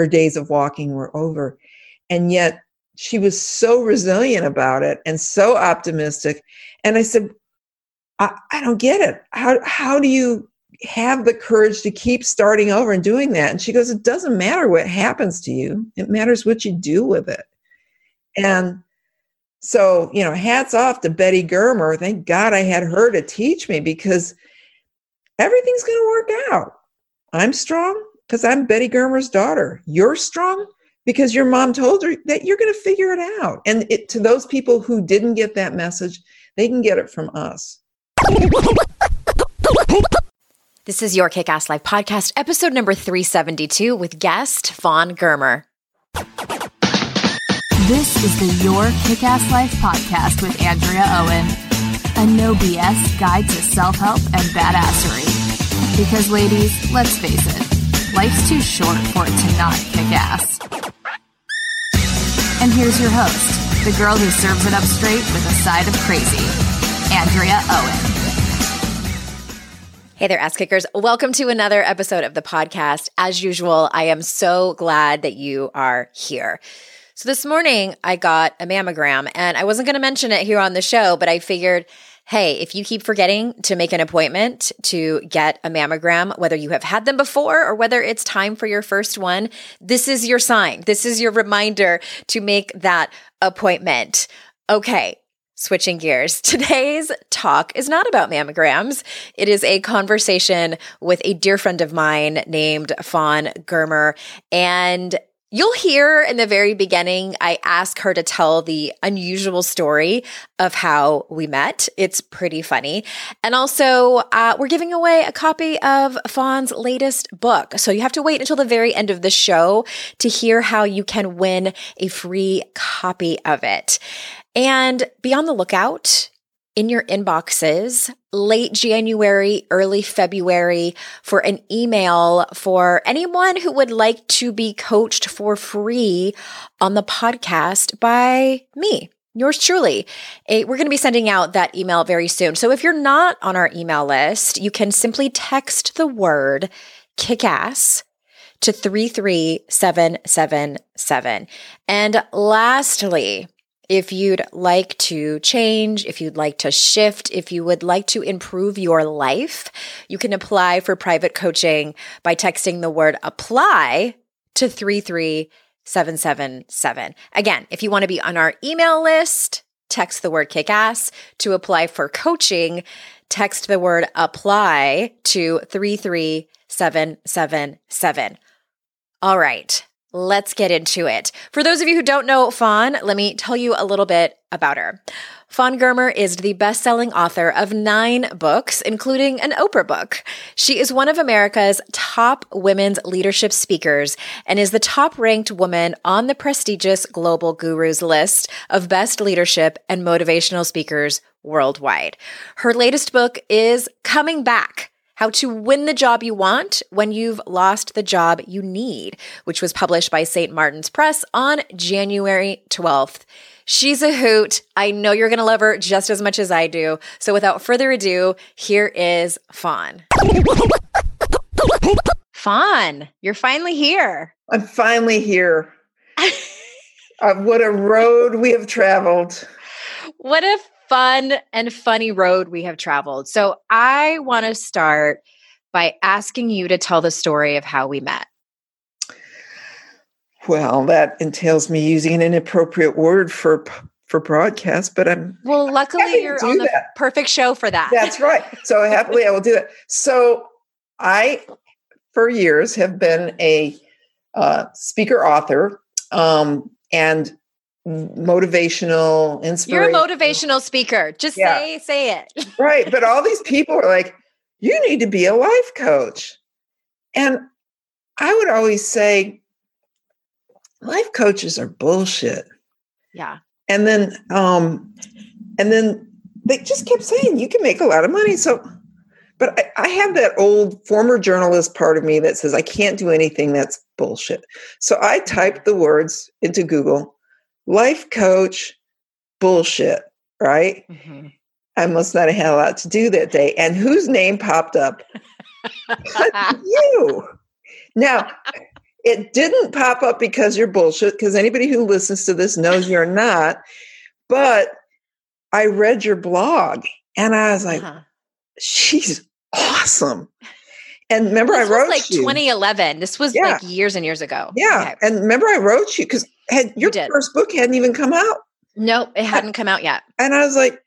her days of walking were over. And yet she was so resilient about it and so optimistic. And I said, I, I don't get it. How, how do you have the courage to keep starting over and doing that? And she goes, It doesn't matter what happens to you, it matters what you do with it. And so, you know, hats off to Betty Germer. Thank God I had her to teach me because everything's going to work out. I'm strong because I'm Betty Germer's daughter. You're strong because your mom told her that you're going to figure it out. And it, to those people who didn't get that message, they can get it from us. This is your Kick Ass Life podcast, episode number 372 with guest Fawn Germer. This is the Your Kick Ass Life podcast with Andrea Owen, a no BS guide to self help and badassery. Because, ladies, let's face it, life's too short for it to not kick ass. And here's your host, the girl who serves it up straight with a side of crazy, Andrea Owen. Hey there, ass kickers. Welcome to another episode of the podcast. As usual, I am so glad that you are here. So this morning I got a mammogram and I wasn't going to mention it here on the show, but I figured, hey, if you keep forgetting to make an appointment to get a mammogram, whether you have had them before or whether it's time for your first one, this is your sign. This is your reminder to make that appointment. Okay. Switching gears. Today's talk is not about mammograms. It is a conversation with a dear friend of mine named Fawn Germer. And You'll hear in the very beginning, I ask her to tell the unusual story of how we met. It's pretty funny. And also, uh, we're giving away a copy of Fawn's latest book. So you have to wait until the very end of the show to hear how you can win a free copy of it. And be on the lookout in your inboxes late January, early February for an email for anyone who would like to be coached for free on the podcast by me. Yours truly. Eh, we're going to be sending out that email very soon. So if you're not on our email list, you can simply text the word kickass to 33777. And lastly, if you'd like to change, if you'd like to shift, if you would like to improve your life, you can apply for private coaching by texting the word apply to 33777. Again, if you want to be on our email list, text the word kickass to apply for coaching. Text the word apply to 33777. All right. Let's get into it. For those of you who don't know Fawn, let me tell you a little bit about her. Fawn Germer is the best selling author of nine books, including an Oprah book. She is one of America's top women's leadership speakers and is the top ranked woman on the prestigious Global Gurus list of best leadership and motivational speakers worldwide. Her latest book is Coming Back how to Win the Job You Want When You've Lost the Job You Need, which was published by St. Martin's Press on January 12th. She's a hoot. I know you're going to love her just as much as I do. So without further ado, here is Fawn. Fawn, you're finally here. I'm finally here. uh, what a road we have traveled. What a fun and funny road we have traveled. So I want to start by asking you to tell the story of how we met. Well, that entails me using an inappropriate word for for broadcast, but I'm well. Luckily, you're on the perfect show for that. That's right. So happily, I will do that. So I, for years, have been a uh, speaker author, um, and motivational inspiration. You're a motivational speaker. Just yeah. say say it. right, but all these people are like, you need to be a life coach. And I would always say life coaches are bullshit. Yeah. And then um and then they just kept saying you can make a lot of money. So but I, I have that old former journalist part of me that says I can't do anything that's bullshit. So I typed the words into Google life coach bullshit, right? Mm-hmm. I must not have had a lot to do that day. And whose name popped up? you. Now, it didn't pop up because you're bullshit, because anybody who listens to this knows you're not. But I read your blog and I was like, uh-huh. she's awesome. And remember, this I wrote like you. 2011. This was yeah. like years and years ago. Yeah, okay. and remember, I wrote you because had your you first book hadn't even come out. Nope, it hadn't come out yet. And I was like,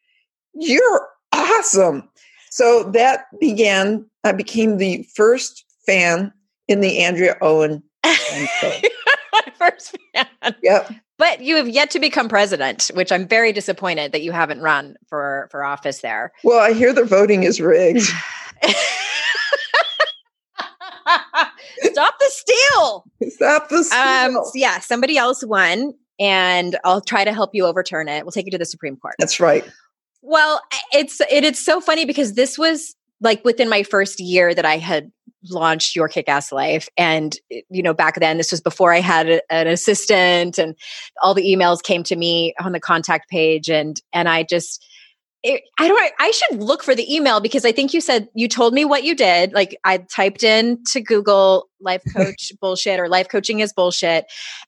"You're awesome." So that began. I became the first fan in the Andrea Owen. My first fan. Yep. But you have yet to become president, which I'm very disappointed that you haven't run for for office there. Well, I hear the voting is rigged. Stop the steal. Stop the steal. Um, yeah, somebody else won, and I'll try to help you overturn it. We'll take you to the Supreme Court. That's right. Well, it's it, it's so funny because this was like within my first year that I had launched your kick-ass life and you know back then this was before i had a, an assistant and all the emails came to me on the contact page and and i just it, I don't. I should look for the email because I think you said you told me what you did. Like I typed in to Google life coach bullshit or life coaching is bullshit.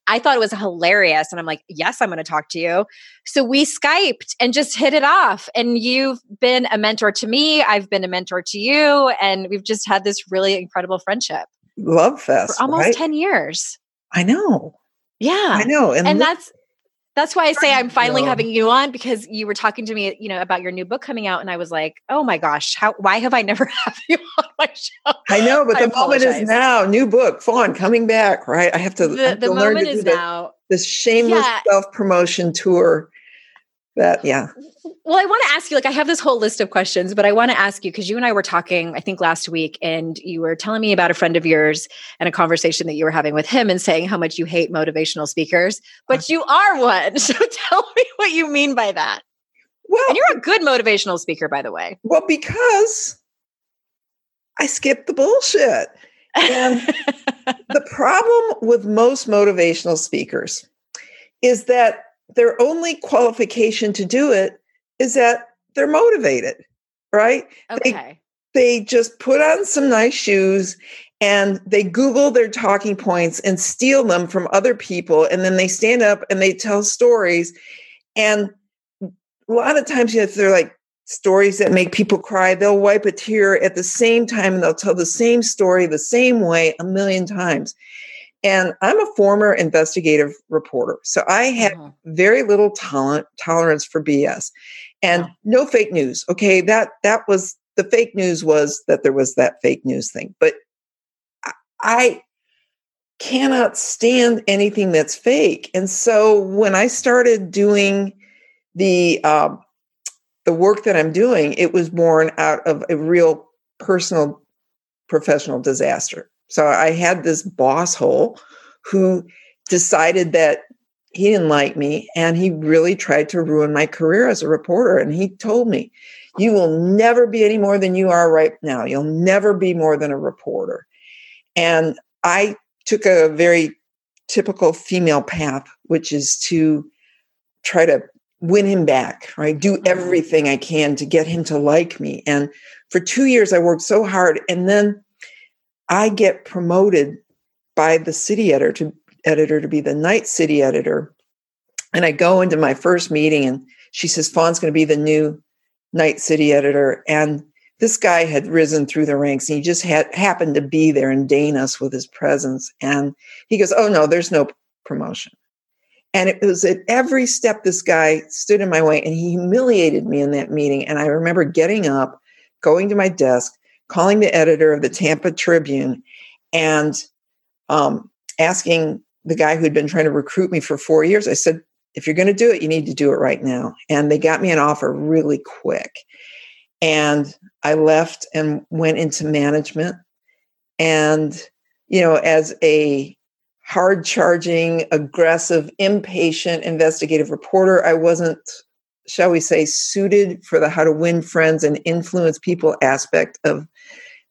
I thought it was hilarious, and I'm like, yes, I'm going to talk to you. So we skyped and just hit it off. And you've been a mentor to me. I've been a mentor to you, and we've just had this really incredible friendship. Love fest for almost right? ten years. I know. Yeah, I know, and, and look- that's that's why I say I'm finally no. having you on because you were talking to me, you know, about your new book coming out, and I was like, "Oh my gosh, how? Why have I never had you on my show?" I know, but I the apologize. moment is now. New book, Fawn coming back, right? I have to. The, have the to moment is now. This shameless yeah. self promotion tour that yeah. Well i want to ask you like i have this whole list of questions but i want to ask you because you and i were talking i think last week and you were telling me about a friend of yours and a conversation that you were having with him and saying how much you hate motivational speakers but uh-huh. you are one. So tell me what you mean by that. Well and you're a good motivational speaker by the way. Well because i skip the bullshit. And the problem with most motivational speakers is that their only qualification to do it is that they're motivated, right? Okay. They, they just put on some nice shoes and they Google their talking points and steal them from other people. And then they stand up and they tell stories. And a lot of times, you know, they're like stories that make people cry, they'll wipe a tear at the same time and they'll tell the same story the same way a million times. And I'm a former investigative reporter. So I have uh-huh. very little tolerant, tolerance for BS and uh-huh. no fake news. Okay. That, that was the fake news was that there was that fake news thing. But I cannot stand anything that's fake. And so when I started doing the, um, the work that I'm doing, it was born out of a real personal professional disaster. So I had this boss hole who decided that he didn't like me and he really tried to ruin my career as a reporter. And he told me, You will never be any more than you are right now. You'll never be more than a reporter. And I took a very typical female path, which is to try to win him back, right? Do mm-hmm. everything I can to get him to like me. And for two years, I worked so hard. And then I get promoted by the city editor to editor to be the night city editor. And I go into my first meeting and she says, Fawn's going to be the new night city editor. And this guy had risen through the ranks and he just had happened to be there and deign us with his presence. And he goes, Oh no, there's no promotion. And it was at every step this guy stood in my way and he humiliated me in that meeting. And I remember getting up, going to my desk, calling the editor of the Tampa Tribune and um, asking the guy who'd been trying to recruit me for four years, I said, if you're going to do it, you need to do it right now. And they got me an offer really quick. And I left and went into management. And, you know, as a hard charging, aggressive, impatient investigative reporter, I wasn't shall we say, suited for the how to win friends and influence people aspect of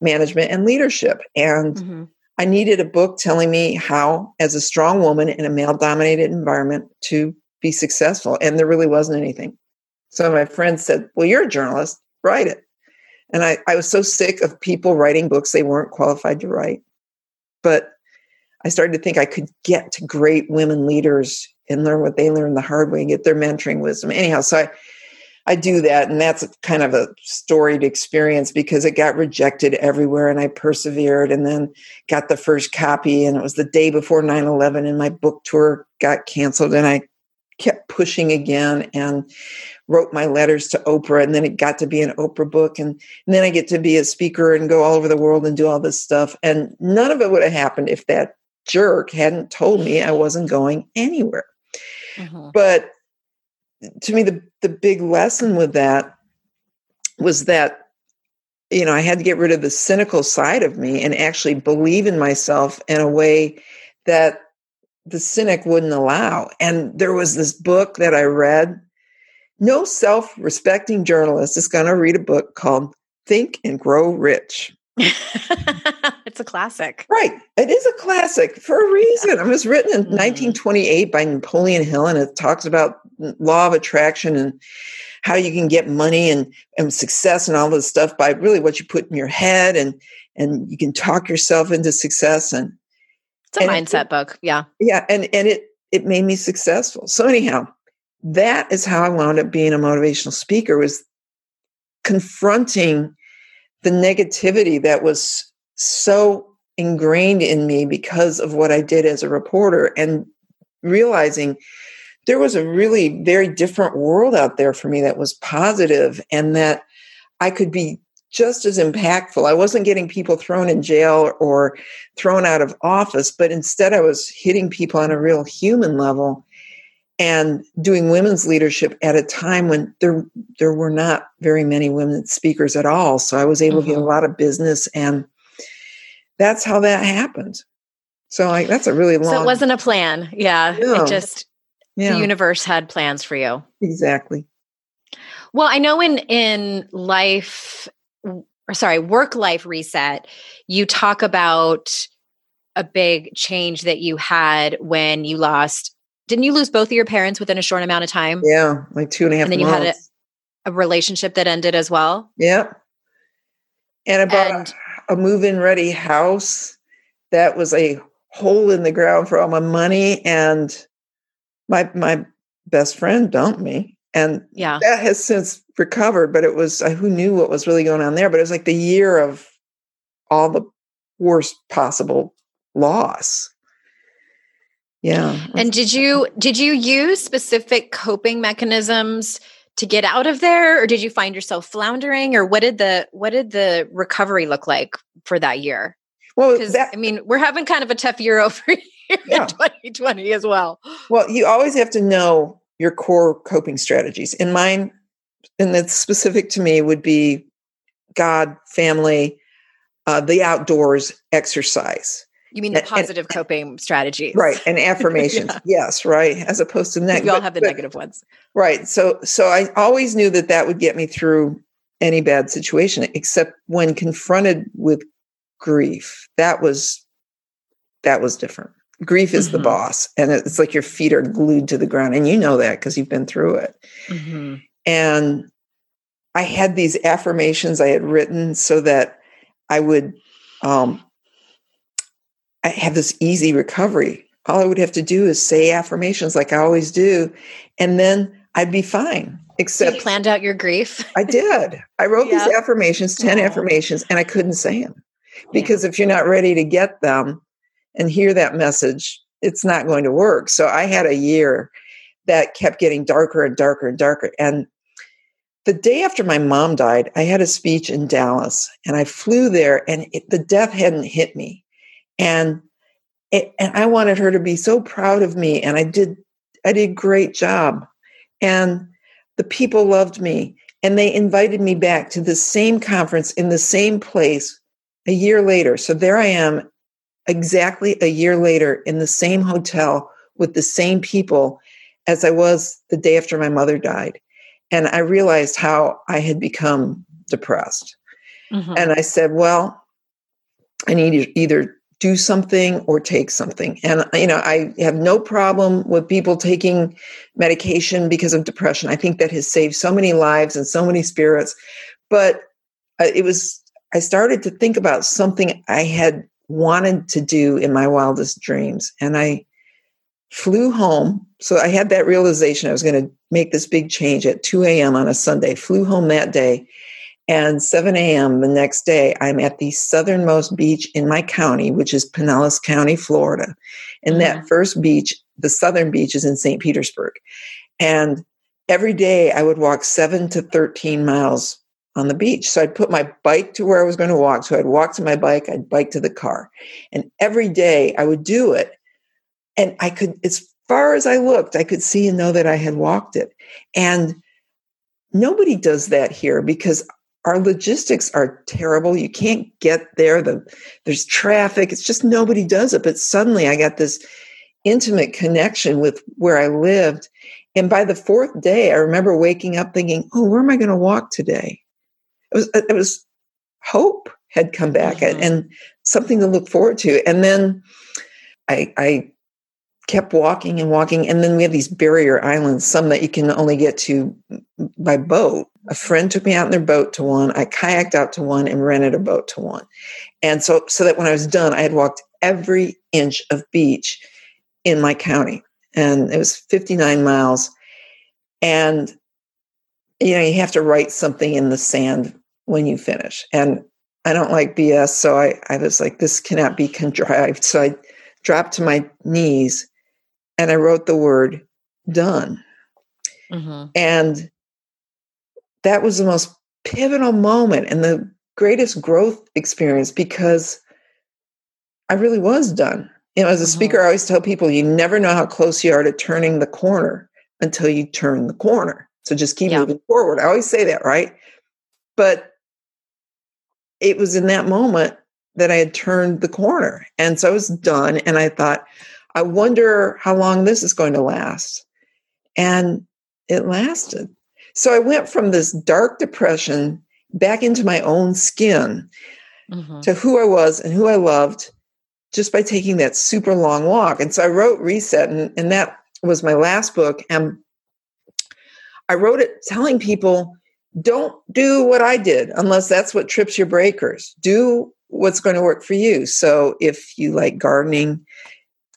management and leadership. And mm-hmm. I needed a book telling me how, as a strong woman in a male dominated environment, to be successful. And there really wasn't anything. So my friend said, Well, you're a journalist, write it. And I, I was so sick of people writing books they weren't qualified to write. But I started to think I could get to great women leaders and learn what they learned the hard way and get their mentoring wisdom. Anyhow, so I, I do that. And that's kind of a storied experience because it got rejected everywhere and I persevered and then got the first copy. And it was the day before 9 11 and my book tour got canceled. And I kept pushing again and wrote my letters to Oprah. And then it got to be an Oprah book. And, and then I get to be a speaker and go all over the world and do all this stuff. And none of it would have happened if that jerk hadn't told me I wasn't going anywhere. Mm-hmm. But to me, the, the big lesson with that was that, you know, I had to get rid of the cynical side of me and actually believe in myself in a way that the cynic wouldn't allow. And there was this book that I read. No self respecting journalist is going to read a book called Think and Grow Rich. it's a classic. Right. It is a classic for a reason. It was written in mm-hmm. 1928 by Napoleon Hill and it talks about law of attraction and how you can get money and, and success and all this stuff by really what you put in your head and and you can talk yourself into success and it's a mindset it, book. Yeah. Yeah. And and it it made me successful. So anyhow, that is how I wound up being a motivational speaker was confronting the negativity that was so ingrained in me because of what I did as a reporter and realizing there was a really very different world out there for me that was positive and that I could be just as impactful. I wasn't getting people thrown in jail or thrown out of office, but instead I was hitting people on a real human level and doing women's leadership at a time when there there were not very many women speakers at all. So I was able mm-hmm. to get a mm-hmm. lot of business, and that's how that happened. So like that's a really long. So it wasn't a plan. Yeah, it just yeah. the universe had plans for you. Exactly. Well, I know in in life, or sorry, work life reset, you talk about a big change that you had when you lost didn't you lose both of your parents within a short amount of time? Yeah, like two and a half. And then months. you had a, a, relationship that ended as well. Yeah, and about and, a move-in ready house that was a hole in the ground for all my money, and my my best friend dumped me, and yeah, that has since recovered. But it was who knew what was really going on there. But it was like the year of all the worst possible loss yeah and did you did you use specific coping mechanisms to get out of there or did you find yourself floundering or what did the what did the recovery look like for that year? Well that, i mean we're having kind of a tough year over here yeah. in 2020 as well. Well you always have to know your core coping strategies and mine and that's specific to me would be god family uh, the outdoors exercise you mean the positive and, coping strategy, right? And affirmations, yeah. yes, right, as opposed to negative. We all have the but, negative ones, right? So, so I always knew that that would get me through any bad situation, except when confronted with grief. That was that was different. Grief is mm-hmm. the boss, and it's like your feet are glued to the ground, and you know that because you've been through it. Mm-hmm. And I had these affirmations I had written so that I would um, I have this easy recovery. All I would have to do is say affirmations like I always do, and then I'd be fine. Except you planned out your grief. I did. I wrote these affirmations, 10 Aww. affirmations, and I couldn't say them. Because yeah. if you're not ready to get them and hear that message, it's not going to work. So I had a year that kept getting darker and darker and darker. And the day after my mom died, I had a speech in Dallas and I flew there and it, the death hadn't hit me and it, and I wanted her to be so proud of me and I did I did a great job. And the people loved me and they invited me back to the same conference in the same place a year later. So there I am exactly a year later in the same hotel with the same people as I was the day after my mother died. And I realized how I had become depressed. Mm-hmm. and I said well I need to either do something or take something. And, you know, I have no problem with people taking medication because of depression. I think that has saved so many lives and so many spirits. But uh, it was, I started to think about something I had wanted to do in my wildest dreams. And I flew home. So I had that realization I was going to make this big change at 2 a.m. on a Sunday, flew home that day. And 7 a.m. the next day, I'm at the southernmost beach in my county, which is Pinellas County, Florida. And mm-hmm. that first beach, the southern beach, is in St. Petersburg. And every day I would walk seven to 13 miles on the beach. So I'd put my bike to where I was going to walk. So I'd walk to my bike, I'd bike to the car. And every day I would do it. And I could, as far as I looked, I could see and know that I had walked it. And nobody does that here because our logistics are terrible. You can't get there. The, there's traffic. It's just nobody does it. But suddenly I got this intimate connection with where I lived. And by the fourth day, I remember waking up thinking, oh, where am I going to walk today? It was, it was hope had come back mm-hmm. and something to look forward to. And then I, I kept walking and walking. And then we have these barrier islands, some that you can only get to by boat. A friend took me out in their boat to one. I kayaked out to one and rented a boat to one. And so, so that when I was done, I had walked every inch of beach in my county. And it was 59 miles. And, you know, you have to write something in the sand when you finish. And I don't like BS. So I, I was like, this cannot be contrived. So I dropped to my knees and I wrote the word done. Mm-hmm. And that was the most pivotal moment and the greatest growth experience because I really was done. You know, as a mm-hmm. speaker, I always tell people you never know how close you are to turning the corner until you turn the corner. So just keep yeah. moving forward. I always say that, right? But it was in that moment that I had turned the corner. And so I was done. And I thought, I wonder how long this is going to last. And it lasted. So I went from this dark depression back into my own skin mm-hmm. to who I was and who I loved just by taking that super long walk. And so I wrote Reset, and, and that was my last book. And I wrote it telling people don't do what I did unless that's what trips your breakers. Do what's going to work for you. So if you like gardening,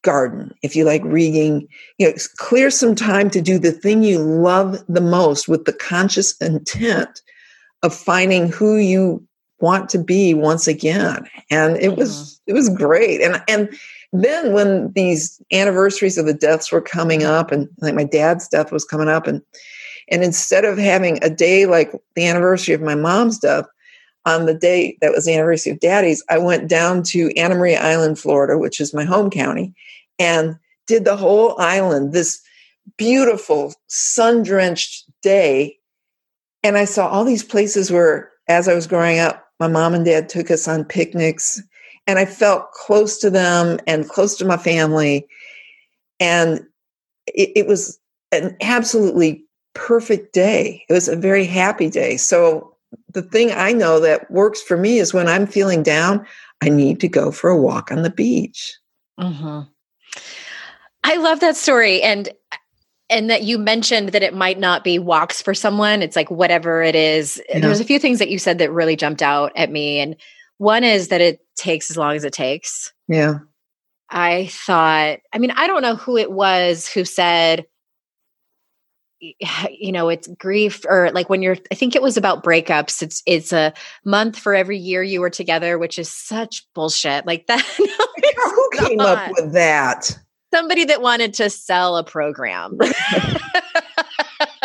garden, if you like reading, you know, clear some time to do the thing you love the most with the conscious intent of finding who you want to be once again. And it was mm-hmm. it was great. And and then when these anniversaries of the deaths were coming up and like my dad's death was coming up and and instead of having a day like the anniversary of my mom's death, on the day that was the anniversary of daddy's, I went down to Anna Maria Island, Florida, which is my home county, and did the whole island this beautiful sun drenched day. And I saw all these places where, as I was growing up, my mom and dad took us on picnics, and I felt close to them and close to my family. And it, it was an absolutely perfect day. It was a very happy day. So, the thing I know that works for me is when I'm feeling down, I need to go for a walk on the beach. Mm-hmm. I love that story. And and that you mentioned that it might not be walks for someone. It's like whatever it is. Yeah. There's a few things that you said that really jumped out at me. And one is that it takes as long as it takes. Yeah. I thought, I mean, I don't know who it was who said, you know, it's grief or like when you're, I think it was about breakups. It's, it's a month for every year you were together, which is such bullshit like that. no, who came not. up with that? Somebody that wanted to sell a program.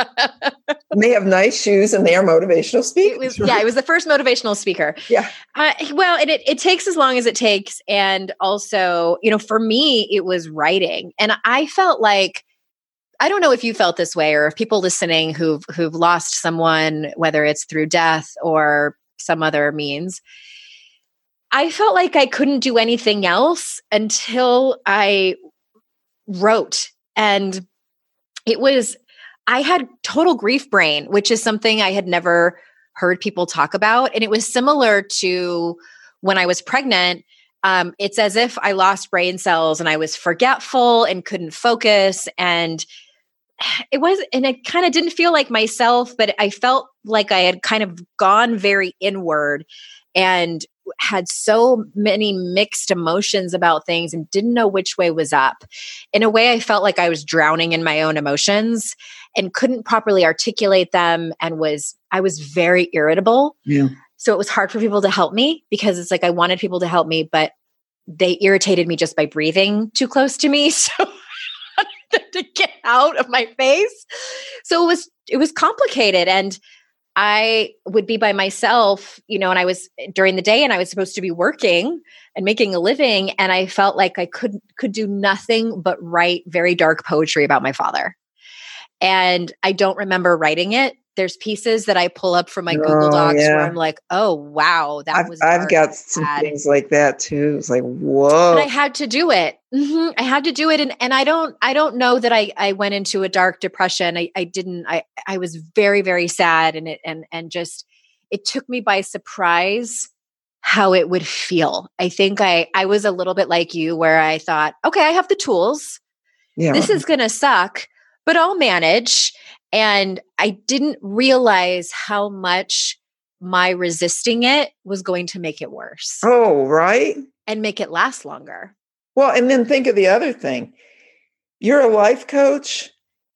they have nice shoes and they are motivational speakers. It was, right? Yeah, it was the first motivational speaker. Yeah. Uh, well, and it, it takes as long as it takes. And also, you know, for me, it was writing. And I felt like, I don't know if you felt this way or if people listening who've who've lost someone, whether it's through death or some other means. I felt like I couldn't do anything else until I wrote. And it was, I had total grief brain, which is something I had never heard people talk about. And it was similar to when I was pregnant. Um, it's as if I lost brain cells and I was forgetful and couldn't focus. And it was, and it kind of didn't feel like myself, but I felt like I had kind of gone very inward. And had so many mixed emotions about things and didn't know which way was up. In a way, I felt like I was drowning in my own emotions and couldn't properly articulate them and was I was very irritable. Yeah. So it was hard for people to help me because it's like I wanted people to help me, but they irritated me just by breathing too close to me. So to get out of my face. So it was it was complicated and I would be by myself, you know, and I was eh, during the day and I was supposed to be working and making a living and I felt like I could could do nothing but write very dark poetry about my father. And I don't remember writing it there's pieces that I pull up from my Google Oh, Docs where. I'm like, oh wow, that I've, was. I've got some things like that too. It's like, but whoa. I had to do it. Hmm I had to do it, and and I don't I don't know that I I went into a dark depression. I I didn't. I I was very very sad, and it and and just it took me by surprise how it would feel. I think I I was a little bit like you, where I thought, okay, I have the tools. yeah. This is gonna suck, but I'll manage. And I didn't realize how much my resisting it was going to make it worse oh, right. and make it last longer. Well, and then think of the other thing. You're a life coach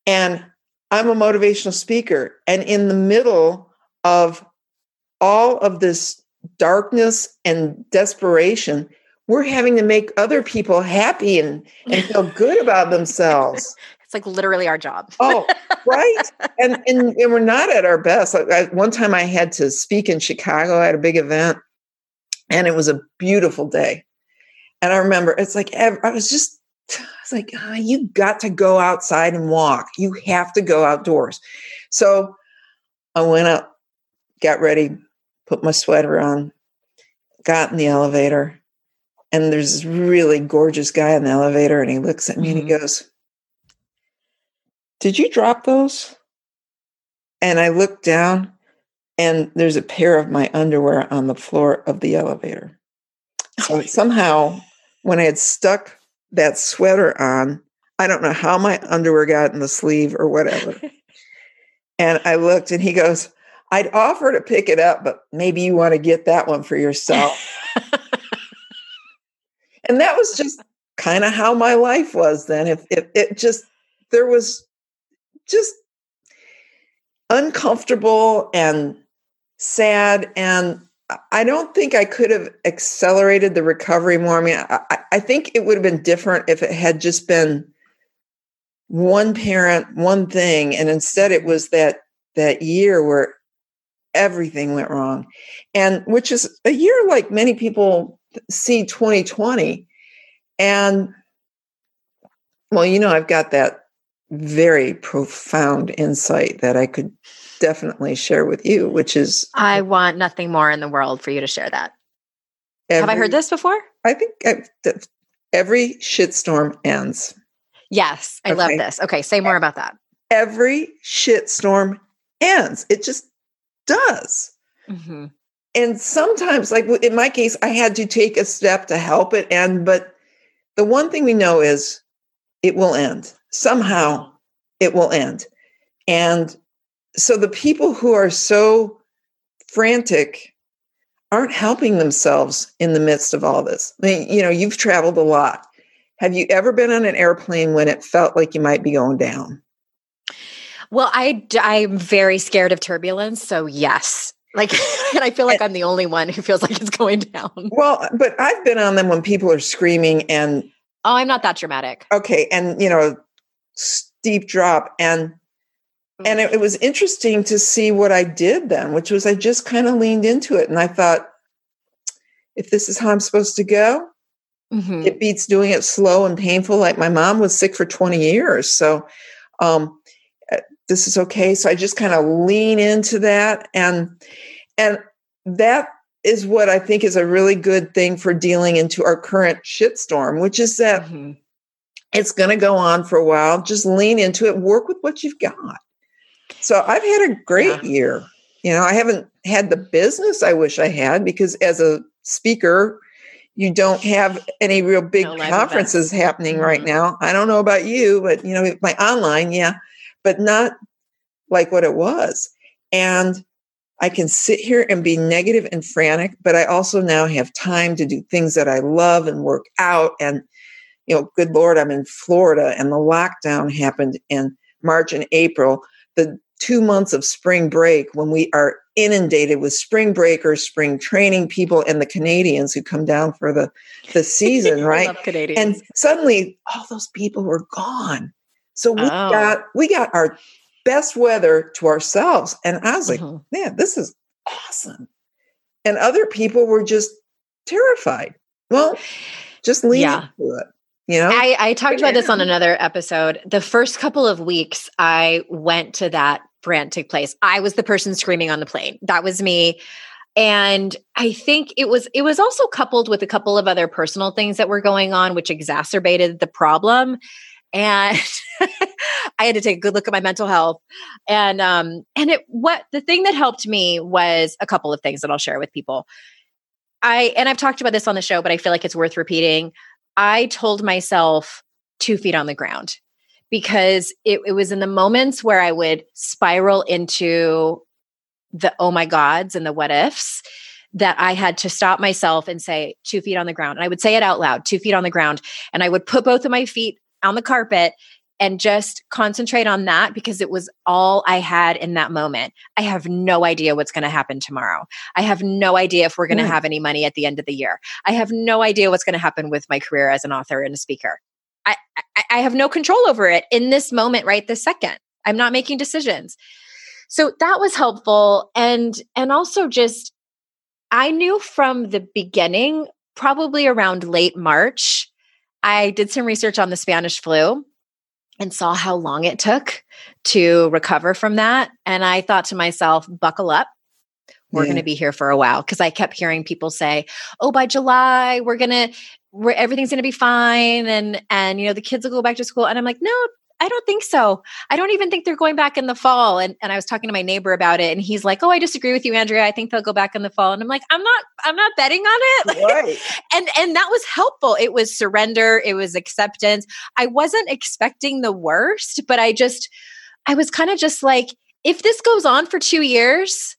and I'm a motivational speaker. And in the middle of all of this darkness and desperation, we're having to make other people happy and, and feel good about themselves. It's like literally our job. Oh, right. And, and and we're not at our best. Like I, one time I had to speak in Chicago at a big event, and it was a beautiful day. And I remember it's like I was just I was like, "Ah, you got to go outside and walk. You have to go outdoors. So I went up, got ready, put my sweater on, got in the elevator, and there's this really gorgeous guy in the elevator, and he looks at me and he goes, Did you drop those? And I looked down, and there's a pair of my underwear on the floor of the elevator. So somehow, when I had stuck that sweater on, I don't know how my underwear got in the sleeve or whatever. and I looked, and he goes, I'd offer to pick it up, but maybe you want to get that one for yourself. and that was just kind of how my life was then. If, if it just, there was just uncomfortable and sad. And I- don't think I could have accelerated the recovery more. I mean, I, I- think it would have been different if it had just been one parent, one thing. And instead it was that, that year where everything went wrong. And which is a year like many people see 2020. And well, you know, I've got that very profound insight that I could definitely share with you, which is I want nothing more in the world for you to share that. Have I heard this before? I think every shitstorm ends. Yes, I love this. Okay, say more about that. Every shitstorm ends. It just does. Mhm. and sometimes like in my case i had to take a step to help it end but the one thing we know is it will end somehow it will end and so the people who are so frantic aren't helping themselves in the midst of all this I mean, you know you've traveled a lot have you ever been on an airplane when it felt like you might be going down Well, I I'm very scared of turbulence, so yes. Like, and I feel like eh I'm the only one who feels like it's going down. Well but i've been on them when people are screaming and Oh, I'm not that dramatic. okay and you know steep drop and and it, it was interesting to see what i did then which was i just kind of leaned into it and i thought if this is how i'm supposed to go Mhm. it beats doing it slow and painful like my mom was sick for 20 years so um uh, this is okay so i just kind of lean into that and and that is what i think is a really good thing for dealing into our current shitstorm which is that Mhm. it's going to go on for a while. Just lean into it, work with what you've got. So I've had a great Yeah. year. You know, I haven't had the business I wish I had because as a speaker, you don't have any real big No conferences happening right Mhm. now. I don't know about you, but you know, my online, yeah, but not like what it was. And I can sit here and be negative and frantic, but I also now have time to do things that I love and work out. And, you know, good Lord, I'm in Florida and the lockdown happened in March and April. The two months of spring break when we are inundated with spring breakers, spring training people, and the Canadians who come down for the, the season, right? Canadians. And suddenly all those people were gone. So we oh. got we got our best weather to ourselves. And I was like, mm-hmm. man, this is awesome. And other people were just terrified. Well, just lean yeah. into it. You know, I, I talked about this on another episode. The first couple of weeks I went to that frantic place. I was the person screaming on the plane. That was me. And I think it was it was also coupled with a couple of other personal things that were going on, which exacerbated the problem. And I had to take a good look at my mental health. And um, and it what the thing that helped me was a couple of things that I'll share with people. I and I've talked about this on the show, but I feel like it's worth repeating. I told myself two feet on the ground because it, it was in the moments where I would spiral into the oh my gods and the what ifs that I had to stop myself and say two feet on the ground. And I would say it out loud, two feet on the ground. And I would put both of my feet on the carpet and just concentrate on that because it was all I had in that moment. I have no idea what's going to happen tomorrow. I have no idea if we're going to mm. have any money at the end of the year. I have no idea what's going to happen with my career as an author and a speaker. I, I, I have no control over it in this moment, right this second. I'm not making decisions. So that was helpful. And and also just I knew from the beginning, probably around late March, I did some research on the Spanish flu and saw how long it took to recover from that. And I thought to myself, buckle up. We're yeah. going to be here for a while because I kept hearing people say, "Oh, by July, we're going to we're, everything's going to be fine and and you know the kids will go back to school." And I'm like, "No, I don't think so. I don't even think they're going back in the fall. And and I was talking to my neighbor about it, and he's like, "Oh, I disagree with you, Andrea. I think they'll go back in the fall." And I'm like, "I'm not. I'm not betting on it." Right. and and that was helpful. It was surrender. It was acceptance. I wasn't expecting the worst, but I just, I was kind of just like, if this goes on for two years,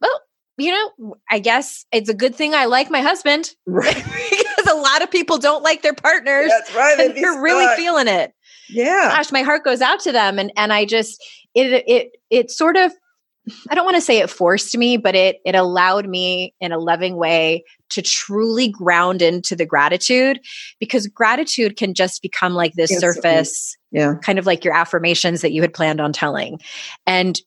well, you know, I guess it's a good thing I like my husband. Right. because a lot of people don't like their partners. That's right. And they're really feeling it yeah. gosh my heart goes out to them and and i just it it it sort of I don't want to say it forced me, but it it allowed me in a loving way to truly ground into the gratitude because gratitude can just become like this yes, surface, yeah, kind of like your affirmations that you had planned on telling. And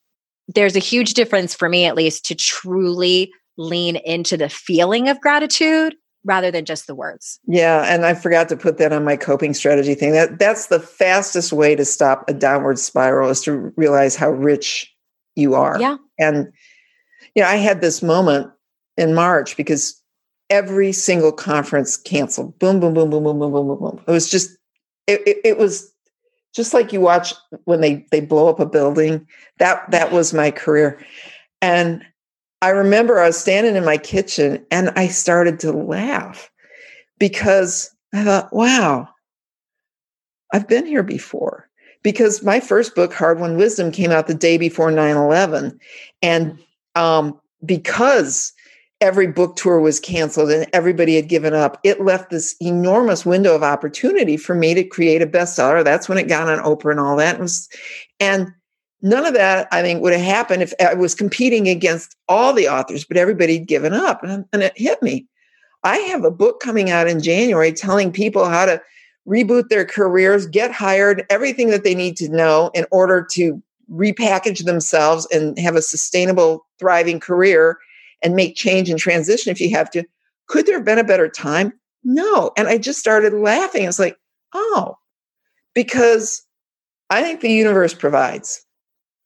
there's a huge difference for me at least to truly lean into the feeling of gratitude rather than just the words. Yeah, and I forgot to put that on my coping strategy thing. That that's the fastest way to stop a downward spiral is to realize how rich you are. Yeah. And you know, I had this moment in March because every single conference canceled. Boom, boom, boom, boom, boom, boom, boom, boom, boom. It was just it, it, it was just like you watch when they they blow up a building. That that was my career. And I remember I was standing in my kitchen and I started to laugh because I thought, wow, I've been here before. Because my first book, Hard Won Wisdom, came out the day before 9 11. And um, because every book tour was canceled and everybody had given up, it left this enormous window of opportunity for me to create a bestseller. That's when it got on Oprah and all that. Was, and None of that, I think, would have happened if I was competing against all the authors, but everybody had given up. And, and it hit me. I have a book coming out in January telling people how to reboot their careers, get hired, everything that they need to know in order to repackage themselves and have a sustainable, thriving career and make change and transition if you have to. Could there have been a better time? No. And I just started laughing. it's like, oh, because I think the universe provides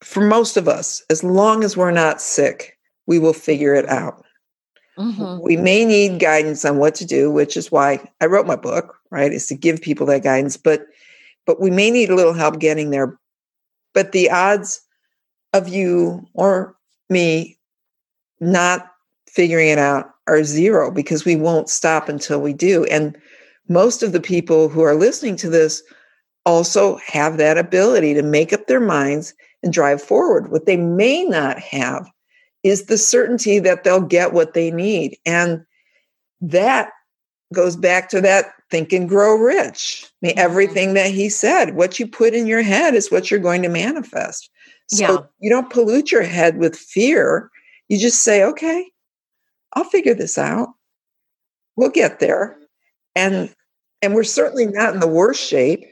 for most of us, as long as we're not sick, we will figure it out. Mm-hmm. We may need guidance on what to do, which is why I wrote my book, right? Is to give people that guidance, but but we may need a little help getting there. But the odds of you or me not figuring it out are zero because we won't stop until we do. And most of the people who are listening to this also have that ability to make up their minds and drive forward. What they may not have is the certainty that they'll get what they need. And that goes back to that think and grow rich. I mean, Mm-hmm. everything that he said, what you put in your head is what you're going to manifest. So Yeah. you don't pollute your head with fear. You just say, okay, I'll figure this out. We'll get there. And and we're certainly not in the worst shape.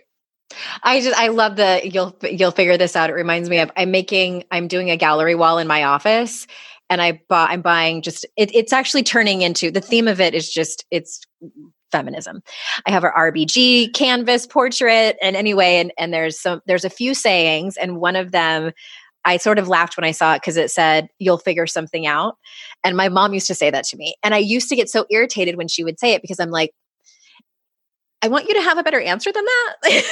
I just I love the you'll you'll figure this out. It reminds me of I'm making I'm doing a gallery wall in my office and I bought I'm buying just it, it's actually turning into the theme of it is just it's feminism. I have an RBG canvas portrait and anyway and and there's some there's a few sayings and one of them I sort of laughed when I saw it because it said you'll figure something out and my mom used to say that to me and I used to get so irritated when she would say it because I'm like I want you to have a better answer than that.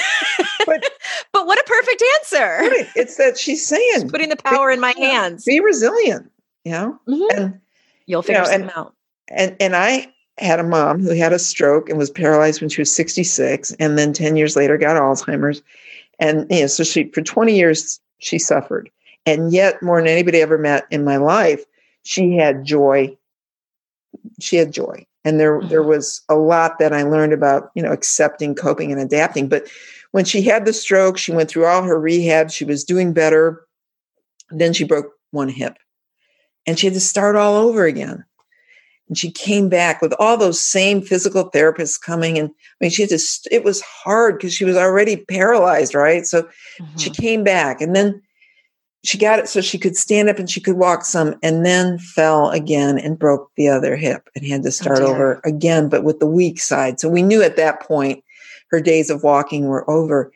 But- but what a perfect answer. It's that she's saying Putting the power in my hands. be resilient, you know? Mhm. And You'll you figure know, something and- out. and and I had a mom who had a stroke and was paralyzed when she was 66 and then 10 years later got Alzheimer's and you know so she for 20 years she suffered and yet more than anybody ever met in my life she had joy she had joy and there there was a lot that I learned about you know accepting coping and adapting. But when she had the stroke she went through all her rehab she was doing better. Then she broke one hip. And she had to start all over again. And she came back with all those same physical therapists coming. And i mean she had to st- it was hard because she was already paralyzed right? So she Mm-hmm. came back. And then she got it so she could stand up and she could walk some and then fell again and broke the other hip and had to start dear. over again but with the weak side so we knew at that point her days of walking were over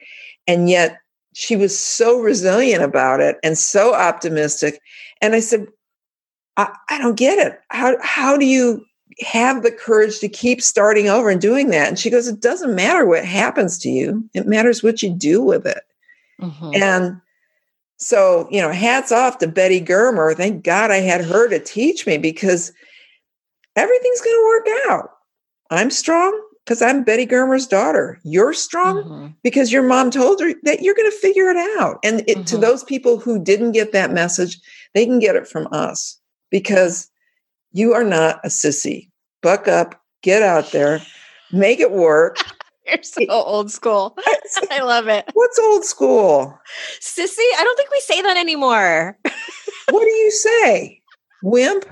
and yet she was so resilient about it and so optimistic and i said I, I don't get it. How how do you have the courage to keep starting over and doing that? And she goes, It doesn't matter what happens to you. It matters what you do with it. Mhm. And so, you know, hats off to Betty Germer. Thank God I had her to teach me because everything's going to work out. I'm strong because I'm Betty Germer's daughter. You're strong Mhm. because your mom told her that you're going to figure it out. And it, to Mhm. those people who didn't get that message, they can get it from us because you are not a sissy. Buck up, get out there, make it work. You're so old school. I love it. What's old school? Sissy, I don't think we say that anymore. What do you say? Wimp?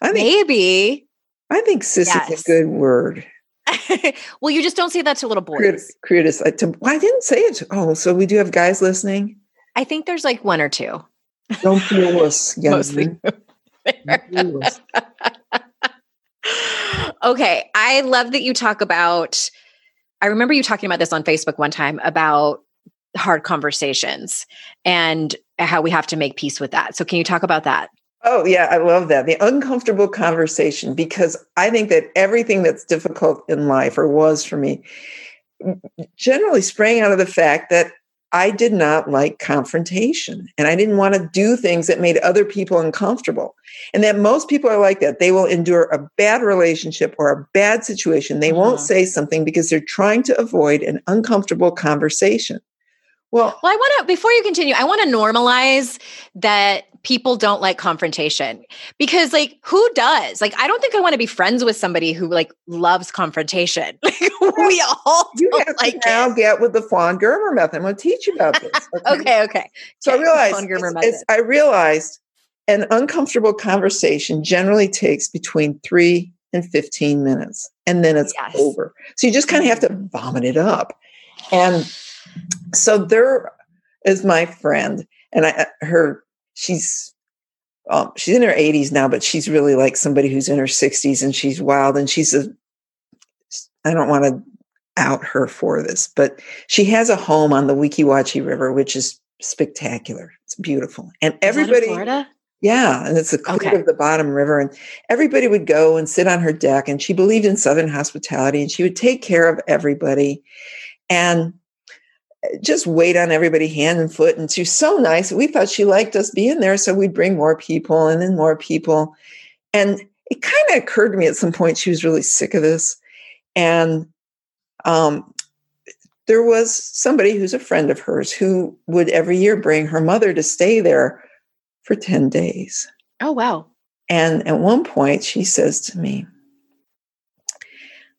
I think Maybe. I think sissy Yes. a good word. well, you just don't say that to little Crit- boys. Critic, uh, to, well, I didn't say it. to- oh, so we do have guys listening. I think there's like one or two. Don't be us, young Mostly. man. Don't be a wuss. okay. I love that you talk about, I remember you talking about this on Facebook one time about hard conversations and how we have to make peace with that. So, can you talk about that? Oh, yeah, I love that. The uncomfortable conversation, because I think that everything that's difficult in life, or was for me, generally sprang out of the fact that I did not like confrontation and I didn't want to do things that made other people uncomfortable. And that most people are like that. They will endure a bad relationship or a bad situation. They won't Mhm. say something because they're trying to avoid an uncomfortable conversation. Well, Well, I want to, before you continue, I want to normalize that people don't like confrontation because, like, who does? Like, I don't think I want to be friends with somebody who, like, loves confrontation. Like, we all you have like to now it. get with the Fawn Germer method. I'm going to teach you about this. Okay, okay. So I realized, it's- it's- I realized an uncomfortable conversation generally takes between three and 15 minutes, and then it's Yes. over. So you just kind of have to mm-hmm. vomit it up. And so there is my friend, and I, her, she's, um, she's in her 80s now, but she's really like somebody who's in her 60s, and she's wild, and she's a, I don't want to out her for this, but she has a home on the Weeki Wachee River, which is spectacular. It's beautiful. And Is that in everybody, Florida? yeah, and it's the clear Okay. of the bottom river. And everybody would go and sit on her deck. And she believed in Southern hospitality and she would take care of everybody and just wait on everybody hand and foot. And she was so nice. We thought she liked us being there. So we'd bring more people and then more people. And it kind of occurred to me at some point she was really sick of this. And um, there was somebody who's a friend of hers who would every year bring her mother to stay there for 10 days. Oh, wow. And at one point, she says to me,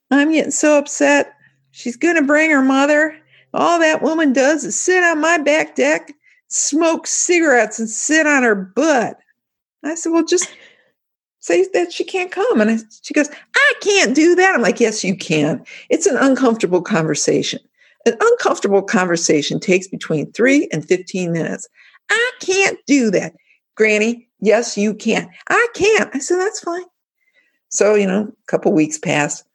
I'm getting so upset. She's going to bring her mother. All that woman does is sit on my back deck, smoke cigarettes, and sit on her butt. I said, Well, just say that she can't come. And I, she goes, I can't do that. I'm like, Yes, you can. It's an uncomfortable conversation. An uncomfortable conversation takes between three and 15 minutes. I can't do that. Granny, yes, you can. I can't. I said, That's fine. So, you know, a couple weeks passed.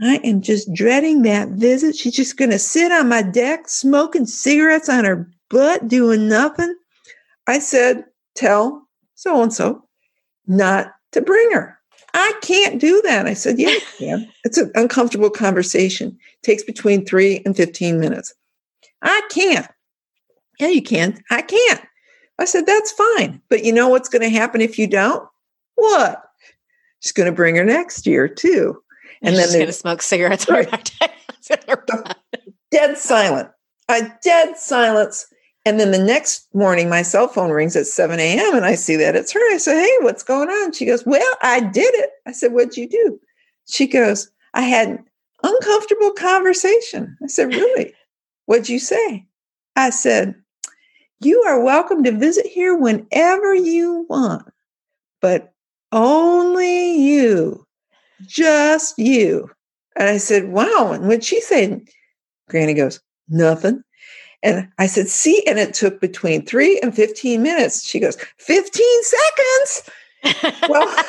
I am just dreading that visit. She's just going to sit on my deck, smoking cigarettes on her butt, doing nothing. I said, Tell so and so not to bring her. I can't do that. I said, Yeah, can. It's an uncomfortable conversation. It takes between three and 15 minutes. I can't. Yeah, you can't. I can't. I said, That's fine. But you know what's going to happen if you don't? What? She's going to bring her next year, too. And then they're going to smoke cigarettes right. dead silent. A dead silence. And then the next morning, my cell phone rings at 7 a.m. and I see that it's her. I said, Hey, what's going on? She goes, Well, I did it. I said, What'd you do? She goes, I had an uncomfortable conversation. I said, Really? What'd you say? I said, You are welcome to visit here whenever you want, but only you, just you. And I said, Wow. And what she said, Granny goes, Nothing. And I said, see, and it took between three and 15 minutes. She goes, 15 seconds. well,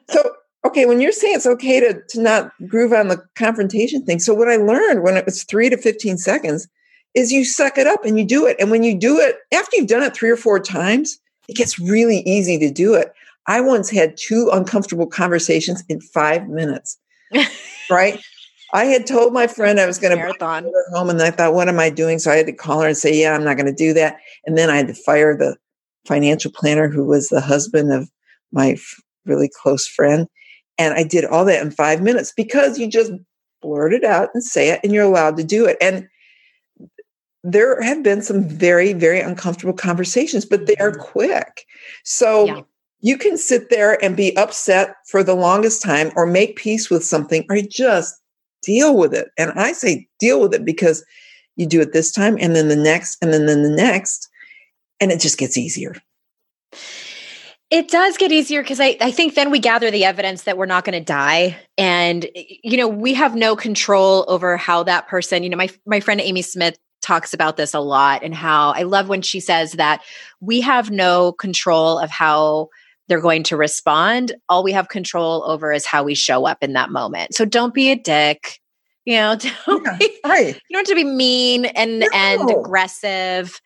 so, okay, when you're saying it's okay to, to not groove on the confrontation thing. So, what I learned when it was three to 15 seconds is you suck it up and you do it. And when you do it, after you've done it three or four times, it gets really easy to do it. I once had two uncomfortable conversations in five minutes, right? I had told my friend I was going to marathon her home, and I thought, what am I doing? So I had to call her and say, yeah, I'm not going to do that. And then I had to fire the financial planner who was the husband of my really close friend. And I did all that in five minutes because you just blurt it out and say it, and you're allowed to do it. And there have been some very, very uncomfortable conversations, but they are mm-hmm. quick. So yeah. You can sit there and be upset for the longest time or make peace with something or just deal with it. And I say deal with it because you do it this time and then the next and then, then the next, and it just gets easier. It does get easier because I, I think then we gather the evidence that we're not going to die. And, you know, we have no control over how that person, you know, my, my friend Amy Smith talks about this a lot and how I love when she says that we have no control of how they're going to respond. All we have control over is how we show up in that moment. So don't be a dick. You know, don't yeah, be, right. you don't have to be mean and no. and aggressive.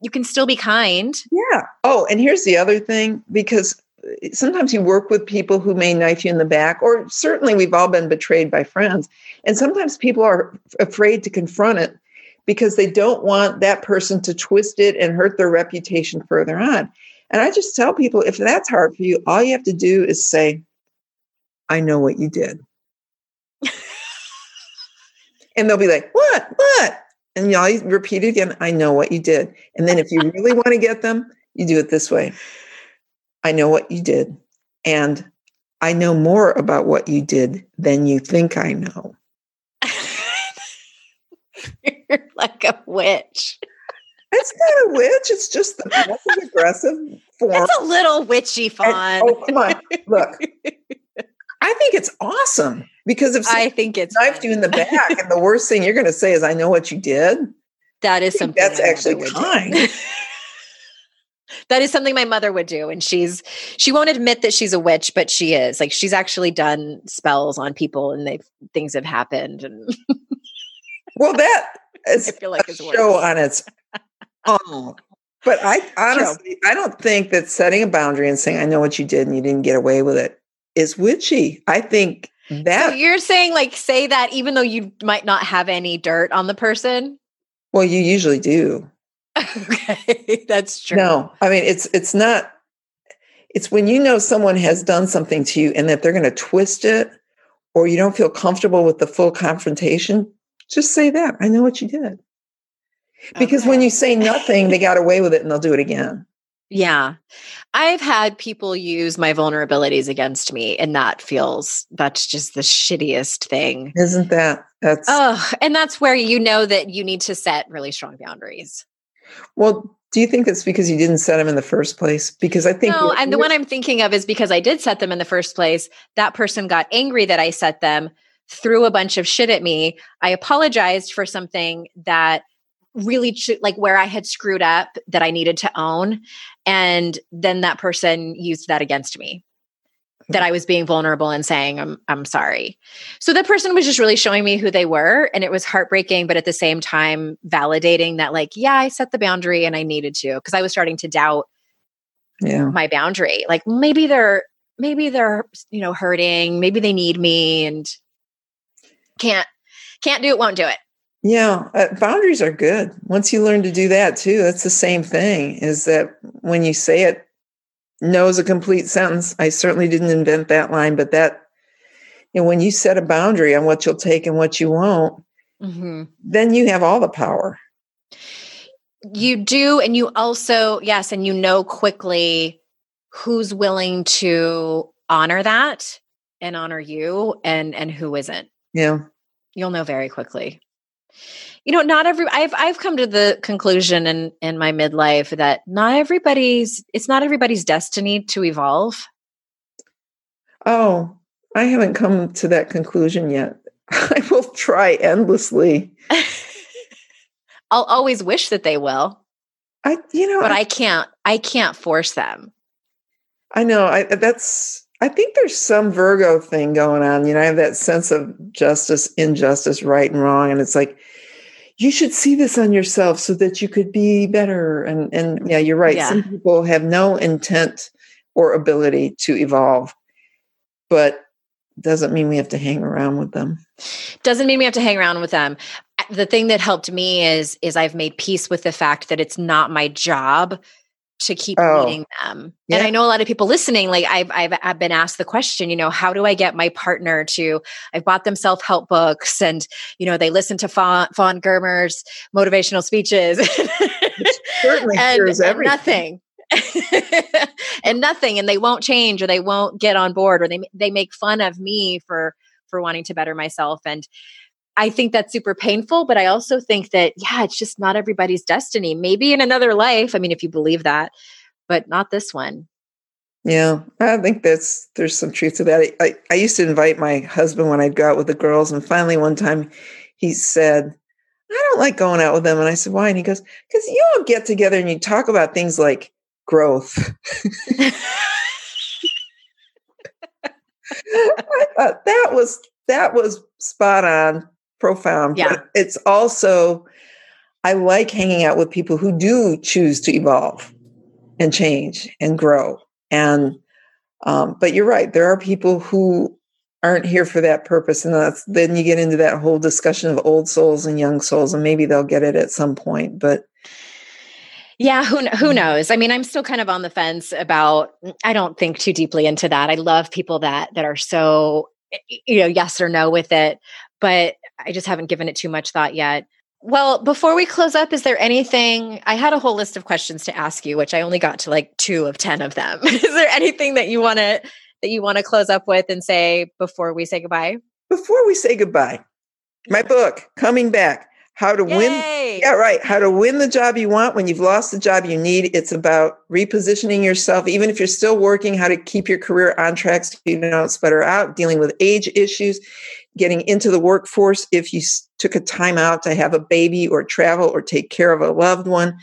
You can still be kind. Yeah. Oh, and here's the other thing because eh, sometimes you work with people who may knife you in the back, or certainly we've all been betrayed by friends. And sometimes people are afraid to confront it because they don't want that person to twist it and hurt their reputation further on. And I just tell people if that's hard for you, all you have to do is say, I know what you did. and they'll be like, What? What? And you all repeat it again, I know what you did. And then if you really want to get them, you do it this way I know what you did. And I know more about what you did than you think I know. You're like a witch. It's not a witch. It's just the passive aggressive form. It's a little witchy fun. And, oh, come on. Look. I think it's awesome because if I think it's knifed you in the back, and the worst thing you're going to say is, "I know what you did." That is something that's actually kind. that is something my mother would do, and she's she won't admit that she's a witch, but she is. Like she's actually done spells on people, and they things have happened. And well, that is I feel like a show on its Oh, but I honestly, I don't think that setting a boundary and saying, I know what you did and you didn't get away with it is witchy. I think that. So you're saying, like, say that even though you might not have any dirt on the person? Well, you usually do. okay, that's true. No, I mean, it's, it's not, it's when you know someone has done something to you and that they're going to twist it or you don't feel comfortable with the full confrontation, just say that. I know what you did. Because okay. when you say nothing, they got away with it and they'll do it again. Yeah. I've had people use my vulnerabilities against me, and that feels that's just the shittiest thing. Isn't that? That's oh, and that's where you know that you need to set really strong boundaries. Well, do you think that's because you didn't set them in the first place? Because I think no, and the one I'm thinking of is because I did set them in the first place. That person got angry that I set them, threw a bunch of shit at me. I apologized for something that really like where I had screwed up that I needed to own. And then that person used that against me that I was being vulnerable and saying, I'm, I'm sorry. So the person was just really showing me who they were. And it was heartbreaking, but at the same time, validating that, like, yeah, I set the boundary and I needed to, because I was starting to doubt yeah. my boundary. Like maybe they're, maybe they're, you know, hurting, maybe they need me and can't, can't do it, won't do it. Yeah, uh, boundaries are good. Once you learn to do that too, that's the same thing. Is that when you say it, no is a complete sentence. I certainly didn't invent that line, but that, you know, when you set a boundary on what you'll take and what you won't, mm-hmm. then you have all the power. You do, and you also yes, and you know quickly who's willing to honor that and honor you, and and who isn't. Yeah, you'll know very quickly you know not every i've i've come to the conclusion in in my midlife that not everybody's it's not everybody's destiny to evolve. Oh i haven't come to that conclusion yet. I will try endlessly. I'll always wish that they will. I you know but I, I can't i can't force them. I know i that's I think there's some Virgo thing going on. You know, I have that sense of justice, injustice, right and wrong. And it's like, you should see this on yourself so that you could be better. And and yeah, you're right. Yeah. Some people have no intent or ability to evolve, but doesn't mean we have to hang around with them. Doesn't mean we have to hang around with them. The thing that helped me is is I've made peace with the fact that it's not my job to keep oh, meeting them. Yeah. And I know a lot of people listening, like I've, I've, I've been asked the question, you know, how do I get my partner to, I've bought them self-help books and, you know, they listen to Fawn, Fawn Germer's motivational speeches certainly and, and nothing. and nothing and they won't change or they won't get on board or they they make fun of me for for wanting to better myself and I think that's super painful, but I also think that, yeah, it's just not everybody's destiny. Maybe in another life. I mean, if you believe that, but not this one. Yeah, I think that's there's some truth to that. I, I used to invite my husband when I'd go out with the girls, and finally one time he said, I don't like going out with them. And I said, Why? And he goes, Because you all get together and you talk about things like growth. I thought that was that was spot on profound. Yeah. But it's also, I like hanging out with people who do choose to evolve and change and grow. And, um, but you're right. There are people who aren't here for that purpose. And that's, then you get into that whole discussion of old souls and young souls, and maybe they'll get it at some point. But, yeah, who who mm. knows? I mean, I'm still kind of on the fence about I don't think too deeply into that. I love people that that are so you know, yes or no with it, but I just haven't given it too much thought yet. Well, before we close up, is there anything? I had a whole list of questions to ask you, which I only got to like two of 10 of them. is there anything that you want to that you want to close up with and say before we say goodbye? Before we say goodbye, my book, Coming Back How to Yay. Win. Yeah, right. How to win the job you want when you've lost the job you need. It's about repositioning yourself, even if you're still working, how to keep your career on track so you don't sputter out, dealing with age issues getting into the workforce if you took a time out to have a baby or travel or take care of a loved one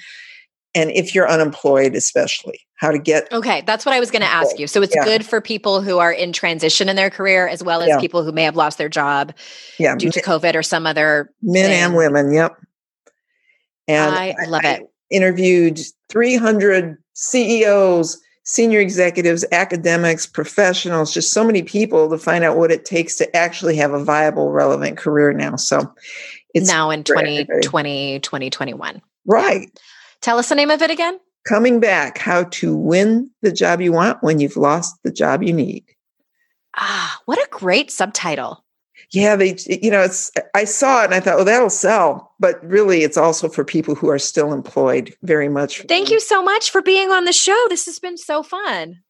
and if you're unemployed especially how to get okay that's what i was going to ask you so it's yeah. good for people who are in transition in their career as well as yeah. people who may have lost their job yeah. due to covid or some other men thing. and women yep and i, I love it I interviewed 300 ceos senior executives, academics, professionals, just so many people to find out what it takes to actually have a viable, relevant career now. So it's now in 2020, 2021. Right. Yeah. Tell us the name of it again. Coming back, how to win the job you want when you've lost the job you need. Ah, what a great subtitle. Yeah, they, you know, it's, I saw it and I thought, well, that'll sell. But really, it's also for people who are still employed very much. Thank you so much for being on the show. This has been so fun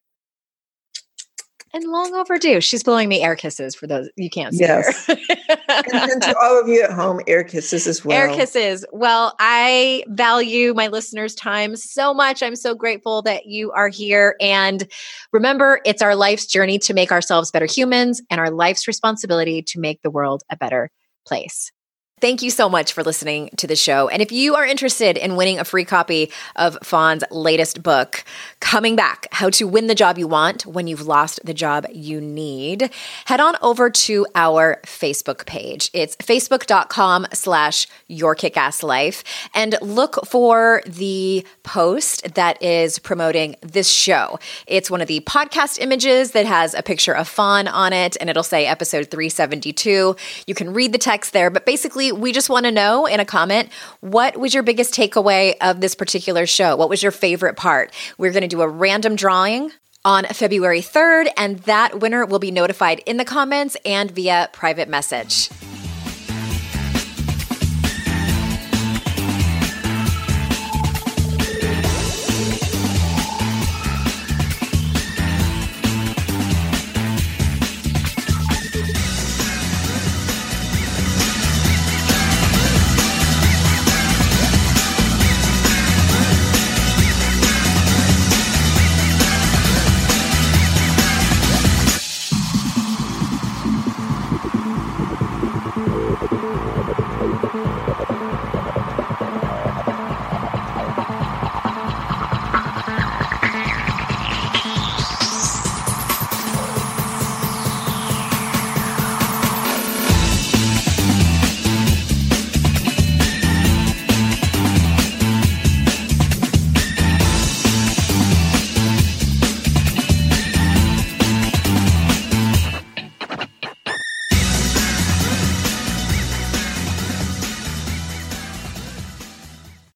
and long overdue. She's blowing me air kisses for those you can't see yes. and to all of you at home, air kisses as well. Air kisses. Well, I value my listeners' time so much. I'm so grateful that you are here. And remember, it's our life's journey to make ourselves better humans and our life's responsibility to make the world a better place. Thank you so much for listening to the show. And if you are interested in winning a free copy of Fawn's latest book, Coming Back How to Win the Job You Want When You've Lost the Job You Need, head on over to our Facebook page. It's facebook.com slash your kickass life and look for the post that is promoting this show. It's one of the podcast images that has a picture of Fawn on it and it'll say episode 372. You can read the text there, but basically, we just want to know in a comment what was your biggest takeaway of this particular show? What was your favorite part? We're going to do a random drawing on February 3rd, and that winner will be notified in the comments and via private message.